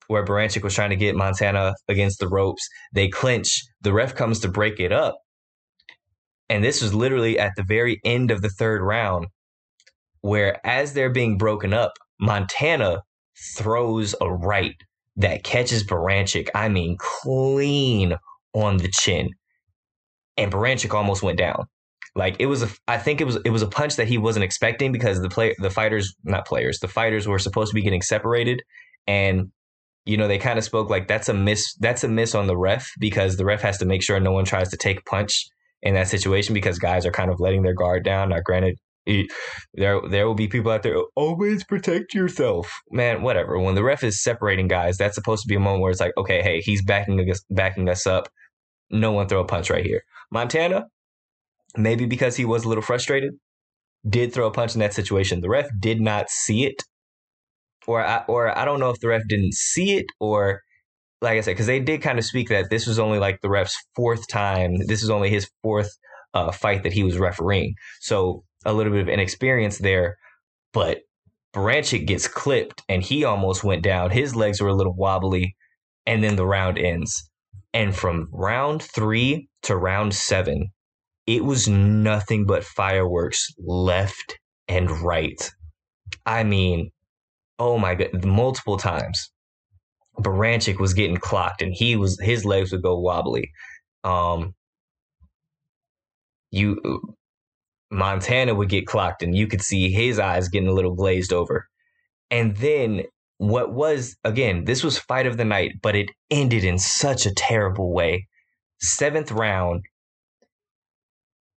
where Baranchyk was trying to get Montana against the ropes. They clinch. The ref comes to break it up, and this was literally at the very end of the third round, where as they're being broken up, Montana throws a right that catches Baranchyk, I mean, clean on the chin. And Baranchyk almost went down. Like it was a, I think it was it was a punch that he wasn't expecting because the play the fighters not players the fighters were supposed to be getting separated, and you know they kind of spoke like that's a miss that's a miss on the ref because the ref has to make sure no one tries to take punch in that situation because guys are kind of letting their guard down. Now, granted, there there will be people out there always protect yourself, man. Whatever. When the ref is separating guys, that's supposed to be a moment where it's like, okay, hey, he's backing us backing us up. No one throw a punch right here. Montana, maybe because he was a little frustrated, did throw a punch in that situation. The ref did not see it, or I, or I don't know if the ref didn't see it or like I said, because they did kind of speak that this was only like the ref's fourth time. This is only his fourth uh, fight that he was refereeing. So a little bit of inexperience there. But Baranchyk gets clipped and he almost went down. His legs were a little wobbly. And then the round ends. And from round three to round seven, it was nothing but fireworks left and right. I mean, oh my god, multiple times. Baranchyk was getting clocked and he was his legs would go wobbly. Um, you Montana would get clocked and you could see his eyes getting a little glazed over. And then what was again, this was fight of the night, but it ended in such a terrible way. Seventh round,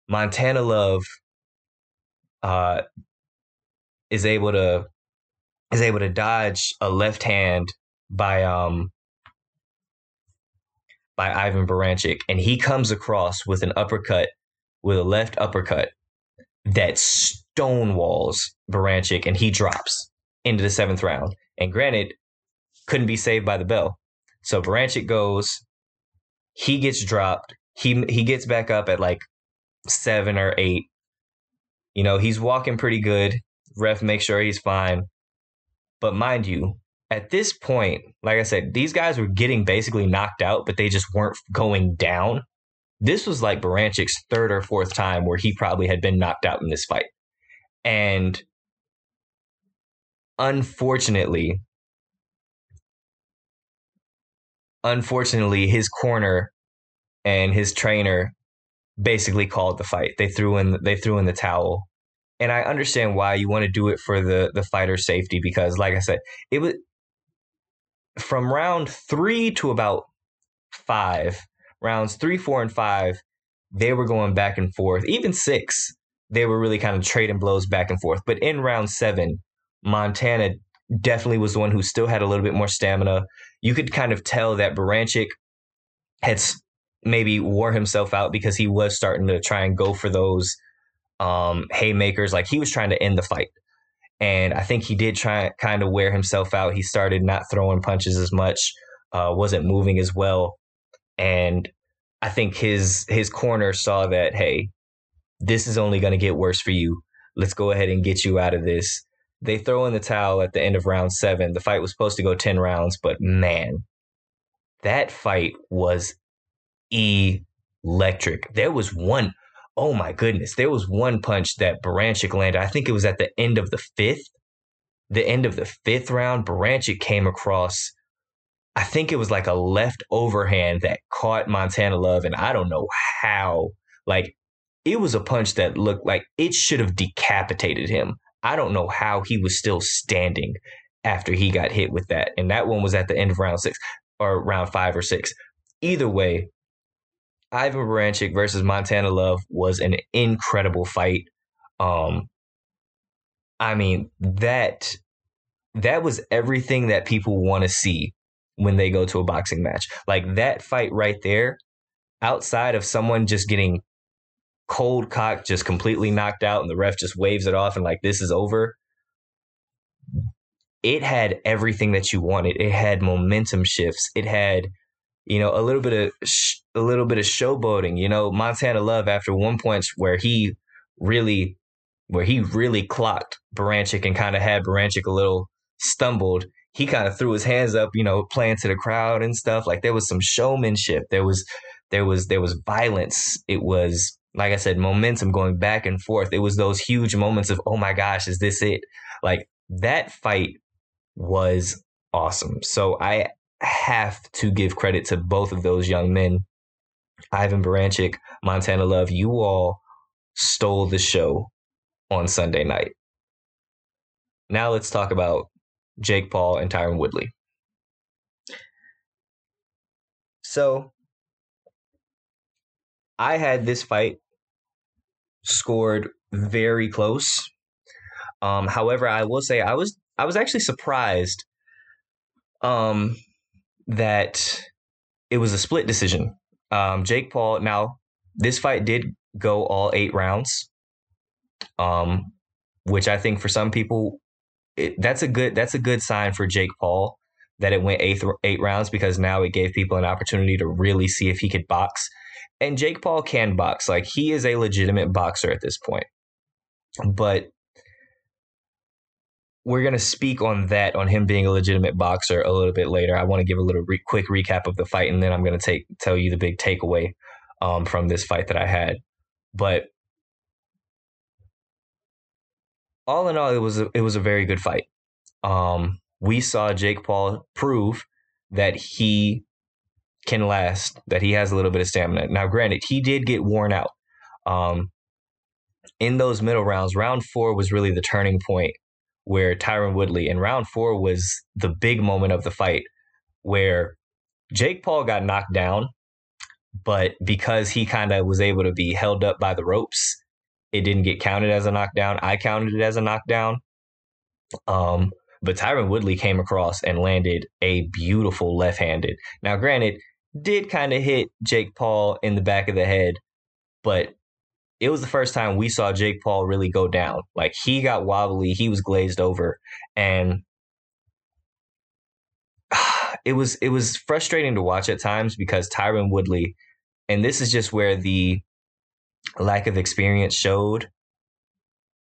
Montana Love uh, is able to is able to dodge a left hand by um by Ivan Baranchyk, and he comes across with an uppercut with a left uppercut that stonewalls Baranchyk, and he drops into the seventh round. And granted, couldn't be saved by the bell. So Baranchyk goes, he gets dropped. He he gets back up at like seven or eight. You know, he's walking pretty good. Ref makes sure he's fine. But mind you, at this point, like I said, these guys were getting basically knocked out, but they just weren't going down. This was like Baranchyk's third or fourth time where he probably had been knocked out in this fight. And unfortunately, unfortunately, his corner and his trainer basically called the fight. They threw in they threw in the towel. And I understand why you want to do it for the the fighter's safety because like I said, it was from round 3 to about 5, rounds 3, 4 and 5, they were going back and forth. Even 6, they were really kind of trading blows back and forth. But in round 7, Montana definitely was the one who still had a little bit more stamina. You could kind of tell that Baranchyk had maybe wore himself out because he was starting to try and go for those um, haymakers. Like he was trying to end the fight. And I think he did try kind of wear himself out. He started not throwing punches as much, uh, wasn't moving as well. And I think his his corner saw that, hey, this is only going to get worse for you. Let's go ahead and get you out of this. They throw in the towel at the end of round seven. The fight was supposed to go 10 rounds, but man, that fight was electric. There was one, oh my goodness, there was one punch that Baranchyk landed. I think it was at the end of the fifth. The end of the fifth round, Baranchyk came across. I think it was like a left overhand that caught Montana Love, and I don't know how. Like, it was a punch that looked like it should have decapitated him. I don't know how he was still standing after he got hit with that. And that one was at the end of round six or round five or six. Either way, Ivan Baranchyk versus Montana Love was an incredible fight. Um, I mean that that was everything that people want to see when they go to a boxing match. Like that fight right there, outside of someone just getting cold cock, just completely knocked out, and the ref just waves it off and like this is over. It had everything that you wanted. It had momentum shifts. It had you know, a little bit of sh- a little bit of showboating. You know, Montana Love after one point where he really where he really clocked Baranchyk and kind of had Baranchyk a little stumbled. He kind of threw his hands up, you know, playing to the crowd and stuff. Like there was some showmanship. There was there was there was violence. It was like I said, momentum going back and forth. It was those huge moments of, oh my gosh, is this it? Like that fight was awesome. So I have to give credit to both of those young men. Ivan Baranchyk, Montana Love, you all stole the show on Sunday night. Now let's talk about Jake Paul and Tyron Woodley. So I had this fight scored very close. Um, however, I will say I was I was actually surprised um, that it was a split decision. Um, Jake Paul. Now, this fight did go all eight rounds, um, which I think for some people, it, that's a good that's a good sign for Jake Paul that it went eight eight rounds because now it gave people an opportunity to really see if he could box. And Jake Paul can box; like he is a legitimate boxer at this point. But we're going to speak on that, on him being a legitimate boxer a little bit later. I want to give a little re- quick recap of the fight, and then I'm going to take tell you the big takeaway um, from this fight that I had. But all in all, it was a, it was a very good fight. Um, we saw Jake Paul prove that he can last, that he has a little bit of stamina. Now, granted, he did get worn out. Um, in those middle rounds, round four was really the turning point where Tyron Woodley, and round four was the big moment of the fight where Jake Paul got knocked down, but because he kind of was able to be held up by the ropes, it didn't get counted as a knockdown. I counted it as a knockdown. Um, but Tyron Woodley came across and landed a beautiful left handed. Now, granted, did kind of hit Jake Paul in the back of the head, but it was the first time we saw Jake Paul really go down. Like he got wobbly, he was glazed over, and it was it was frustrating to watch at times because Tyron Woodley, and this is just where the lack of experience showed.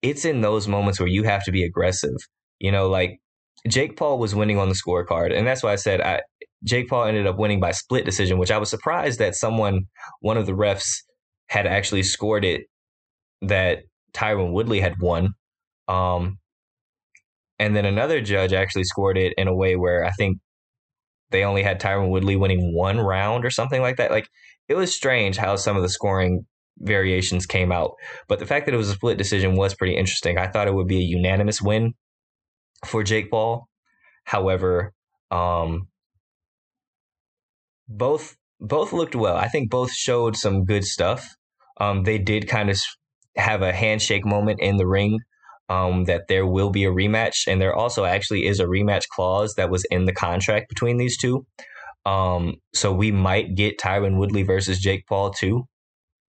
It's in those moments where you have to be aggressive. You know, like Jake Paul was winning on the scorecard, and that's why I said I, Jake Paul ended up winning by split decision, which I was surprised that someone, one of the refs, had actually scored it that Tyron Woodley had won. Um, and then another judge actually scored it in a way where I think they only had Tyron Woodley winning one round or something like that. Like it was strange how some of the scoring variations came out. But the fact that it was a split decision was pretty interesting. I thought it would be a unanimous win for Jake Paul. However, um, both both looked well. I think both showed some good stuff. Um, they did kind of have a handshake moment in the ring. Um, that there will be a rematch, and there also actually is a rematch clause that was in the contract between these two. Um, so we might get Tyron Woodley versus Jake Paul too.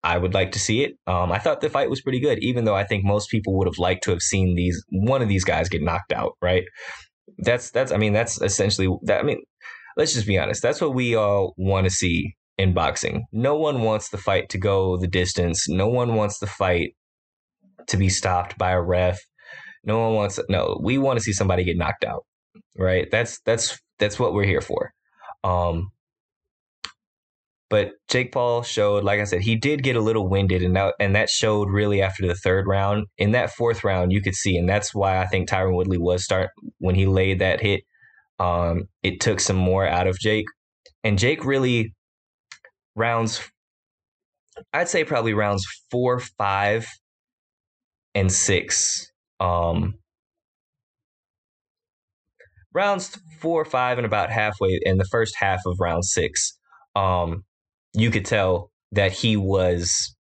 I would like to see it. Um, I thought the fight was pretty good, even though I think most people would have liked to have seen these one of these guys get knocked out. Right? That's that's. I mean, that's essentially that. I mean, let's just be honest. That's what we all want to see in boxing. No one wants the fight to go the distance. No one wants the fight to be stopped by a ref. No one wants. No, we want to see somebody get knocked out. Right? That's that's that's what we're here for. Um, but Jake Paul showed, like I said, he did get a little winded, and that and that showed really after the third round. In that fourth round, you could see, and that's why I think Tyron Woodley was start when he laid that hit. Um, it took some more out of Jake, and Jake really rounds. I'd say probably rounds four, five, and six. Um, rounds four, five, and about halfway in the first half of round six. Um, you could tell that he was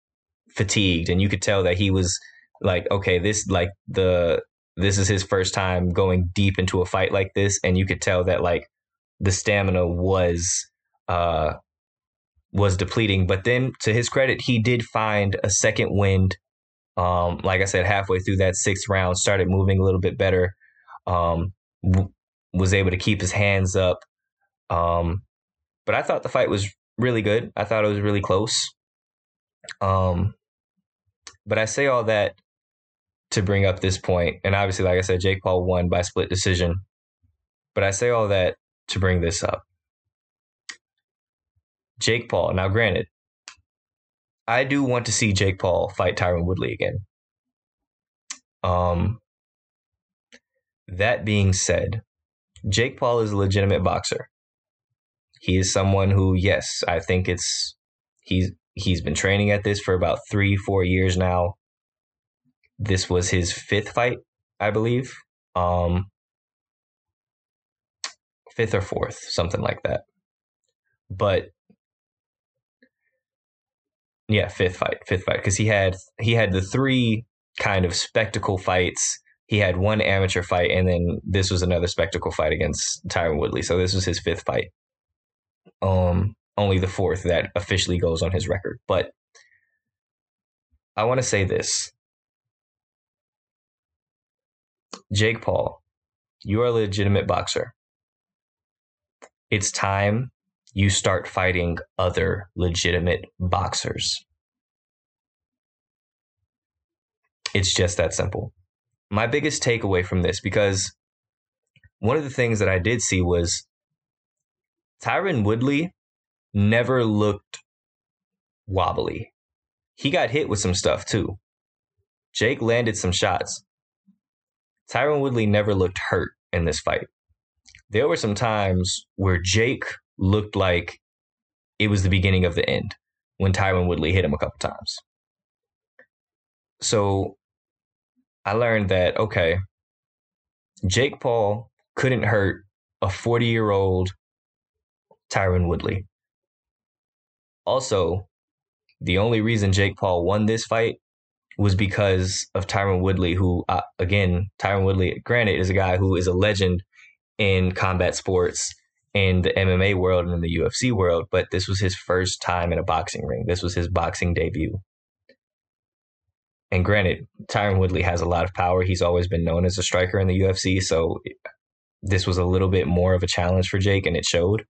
fatigued and you could tell that he was like okay this like the this is his first time going deep into a fight like this and you could tell that like the stamina was uh was depleting but then to his credit he did find a second wind um like i said halfway through that sixth round started moving a little bit better um w- was able to keep his hands up um but i thought the fight was really good. I thought it was really close. Um, but I say all that to bring up this point, and obviously, like I said, Jake Paul won by split decision. But I say all that to bring this up. Jake Paul. Now, granted, I do want to see Jake Paul fight Tyron Woodley again. Um, that being said, Jake Paul is a legitimate boxer he is someone who, yes, I think it's he's he's been training at this for about three, four years now. This was his fifth fight, I believe. Um, fifth or fourth, something like that. But yeah, fifth fight, fifth fight, because he had he had the three kind of spectacle fights. He had one amateur fight, and then this was another spectacle fight against Tyron Woodley. So this was his fifth fight um, only the fourth that officially goes on his record. But I want to say this Jake Paul, you are a legitimate boxer. It's time you start fighting other legitimate boxers. It's just that simple. My biggest takeaway from this, because one of the things that I did see was Tyron Woodley never looked wobbly. He got hit with some stuff too. Jake landed some shots. Tyron Woodley never looked hurt in this fight. There were some times where Jake looked like it was the beginning of the end when Tyron Woodley hit him a couple times. so I learned that okay, Jake Paul couldn't hurt a 40 year old Tyron Woodley. Also, the only reason Jake Paul won this fight was because of Tyron Woodley, who, uh, again, Tyron Woodley, granted, is a guy who is a legend in combat sports in the MMA world and in the UFC world, but this was his first time in a boxing ring. This was his boxing debut. And granted, Tyron Woodley has a lot of power. He's always been known as a striker in the UFC, so this was a little bit more of a challenge for Jake, and it showed.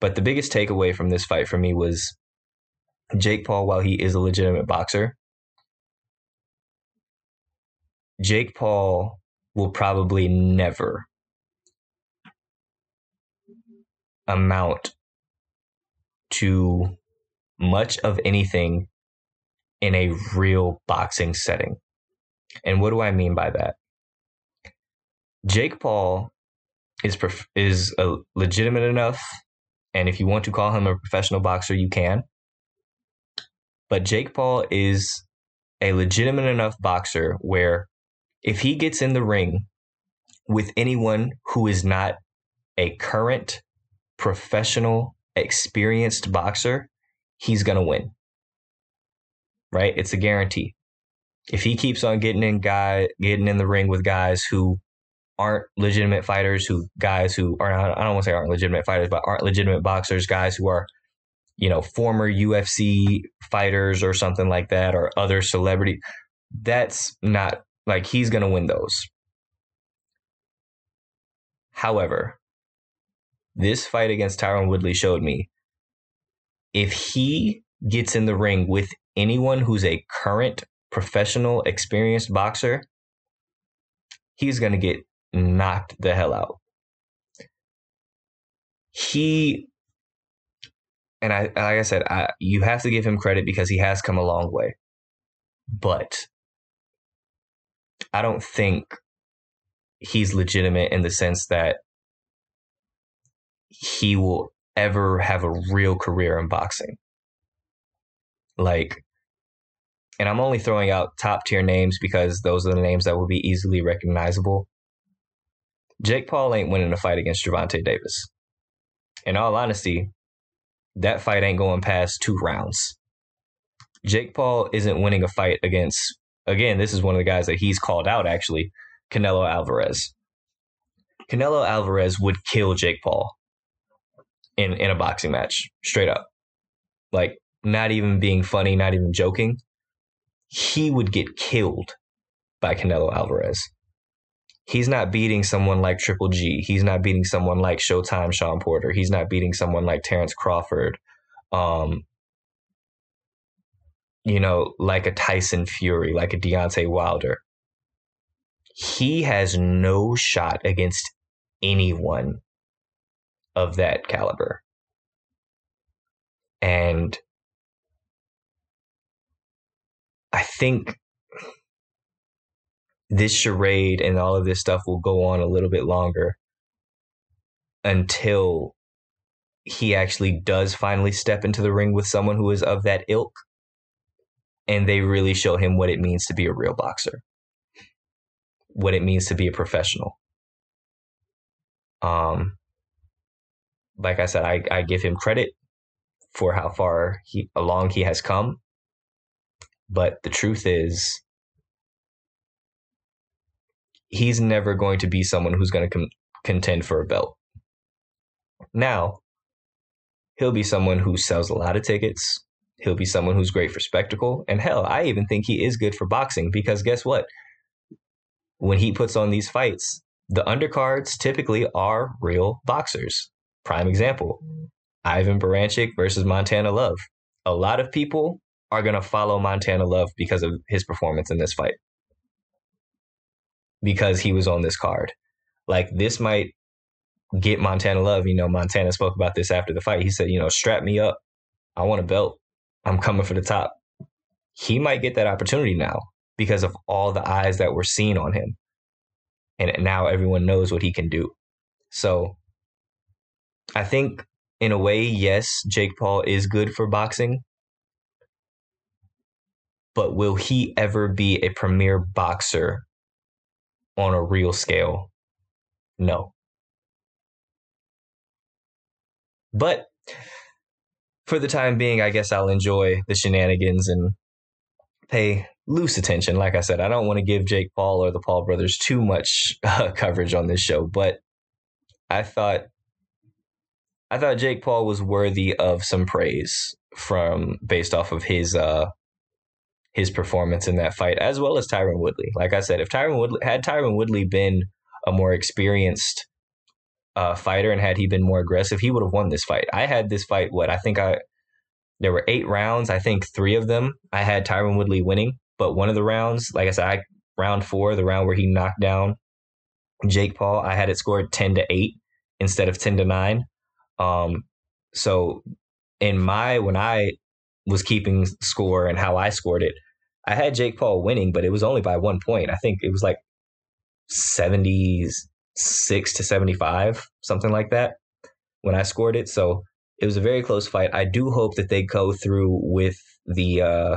But the biggest takeaway from this fight for me was Jake Paul, while he is a legitimate boxer, Jake Paul will probably never amount to much of anything in a real boxing setting. And what do I mean by that? Jake Paul is prof- is a legitimate enough, and if you want to call him a professional boxer, you can. But Jake Paul is a legitimate enough boxer where if he gets in the ring with anyone who is not a current professional experienced boxer, he's going to win. Right? It's a guarantee. If he keeps on getting in guy getting in the ring with guys who aren't legitimate fighters, who guys who are I don't want to say aren't legitimate fighters, but aren't legitimate boxers, guys who are, you know, former UFC fighters or something like that, or other celebrity. That's not like he's going to win those. However, this fight against Tyron Woodley showed me if he gets in the ring with anyone who's a current professional experienced boxer, he's going to get knocked the hell out. He and I like I said, I, you have to give him credit because he has come a long way. But I don't think he's legitimate in the sense that he will ever have a real career in boxing. Like, and I'm only throwing out top tier names because those are the names that will be easily recognizable. Jake Paul ain't winning a fight against Gervonta Davis. In all honesty, that fight ain't going past two rounds. Jake Paul isn't winning a fight against, again, this is one of the guys that he's called out actually, Canelo Alvarez. Canelo Alvarez would kill Jake Paul in, in a boxing match, straight up. Like, not even being funny, not even joking. He would get killed by Canelo Alvarez he's not beating someone like Triple G. He's not beating someone like Showtime Shawn Porter. He's not beating someone like Terrence Crawford. Um, you know, like a Tyson Fury, like a Deontay Wilder. He has no shot against anyone of that caliber. And I think this charade and all of this stuff will go on a little bit longer until he actually does finally step into the ring with someone who is of that ilk and they really show him what it means to be a real boxer what it means to be a professional um like i said i, I give him credit for how far he along he has come but the truth is he's never going to be someone who's going to com- contend for a belt. Now, he'll be someone who sells a lot of tickets. He'll be someone who's great for spectacle. And hell, I even think he is good for boxing because guess what? When he puts on these fights, the undercards typically are real boxers. Prime example Ivan Baranchyk versus Montana Love. A lot of people are going to follow Montana Love because of his performance in this fight because he was on this card. Like this might get Montana love. You know, Montana spoke about this after the fight. He said, you know, strap me up. I want a belt. I'm coming for the top. He might get that opportunity now because of all the eyes that were seen on him. And now everyone knows what he can do. So I think in a way, yes, Jake Paul is good for boxing. but will he ever be a premier boxer on a real scale? No. But for the time being, I guess I'll enjoy the shenanigans and pay loose attention. Like I said, I don't want to give Jake Paul or the Paul brothers too much uh, coverage on this show, but I thought I thought Jake Paul was worthy of some praise from based off of his uh his performance in that fight, as well as Tyron Woodley. Like I said, if Tyron Woodley had Tyron Woodley been a more experienced uh, fighter and had he been more aggressive, he would have won this fight. I had this fight. What I think I there were eight rounds. I think three of them I had Tyron Woodley winning, but one of the rounds, like I said, I, round four, the round where he knocked down Jake Paul, I had it scored ten to eight instead of ten to nine. Um, so in my when I was keeping score and how I scored it, I had Jake Paul winning, but it was only by one point. I think it was like 76 to 75, something like that, when I scored it. So it was a very close fight. I do hope that they go through with the uh,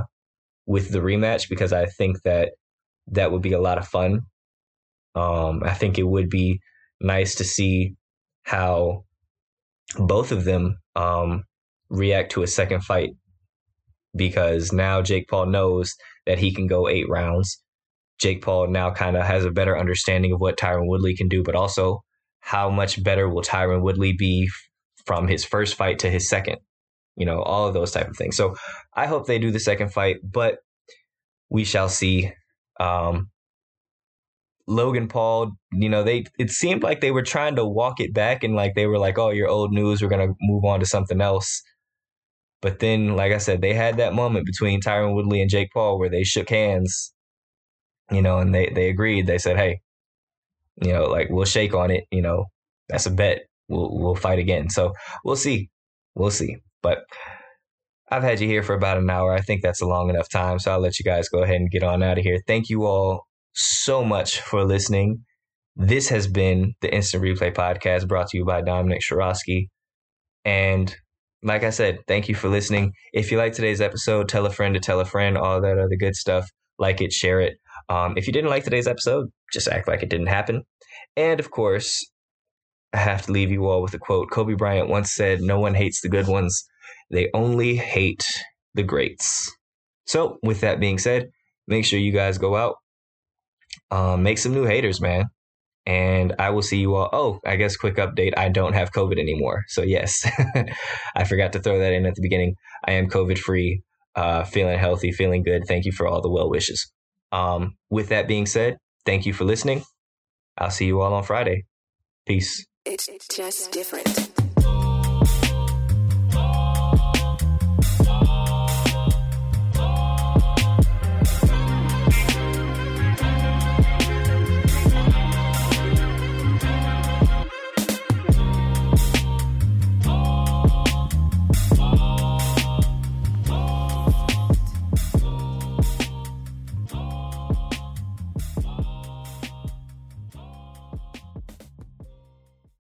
with the rematch because I think that that would be a lot of fun. Um, I think it would be nice to see how both of them um, react to a second fight because now Jake Paul knows that he can go eight rounds. Jake Paul now kind of has a better understanding of what Tyron Woodley can do, but also how much better will Tyron Woodley be from his first fight to his second? You know, all of those type of things. So I hope they do the second fight, but we shall see. Um, Logan Paul, you know, they it seemed like they were trying to walk it back and like they were like, "Oh, you're old news. We're gonna move on to something else." But then, like I said, they had that moment between Tyron Woodley and Jake Paul where they shook hands, you know, and they, they agreed. They said, hey, you know, like we'll shake on it, you know, that's a bet. We'll we'll fight again. So we'll see. We'll see. But I've had you here for about an hour. I think that's a long enough time. So I'll let you guys go ahead and get on out of here. Thank you all so much for listening. This has been the Instant Replay Podcast brought to you by Dominic Shirosky. And like I said, thank you for listening. If you like today's episode, tell a friend to tell a friend, all that other good stuff. Like it, share it. Um, if you didn't like today's episode, just act like it didn't happen. And of course, I have to leave you all with a quote. Kobe Bryant once said, No one hates the good ones, they only hate the greats. So, with that being said, make sure you guys go out, um, make some new haters, man and I will see you all. Oh, I guess quick update. I don't have COVID anymore. So, yes, I forgot to throw that in at the beginning. I am COVID free, uh, feeling healthy, feeling good. Thank you for all the well wishes. Um, with that being said, thank you for listening. I'll see you all on Friday. Peace. It's just different.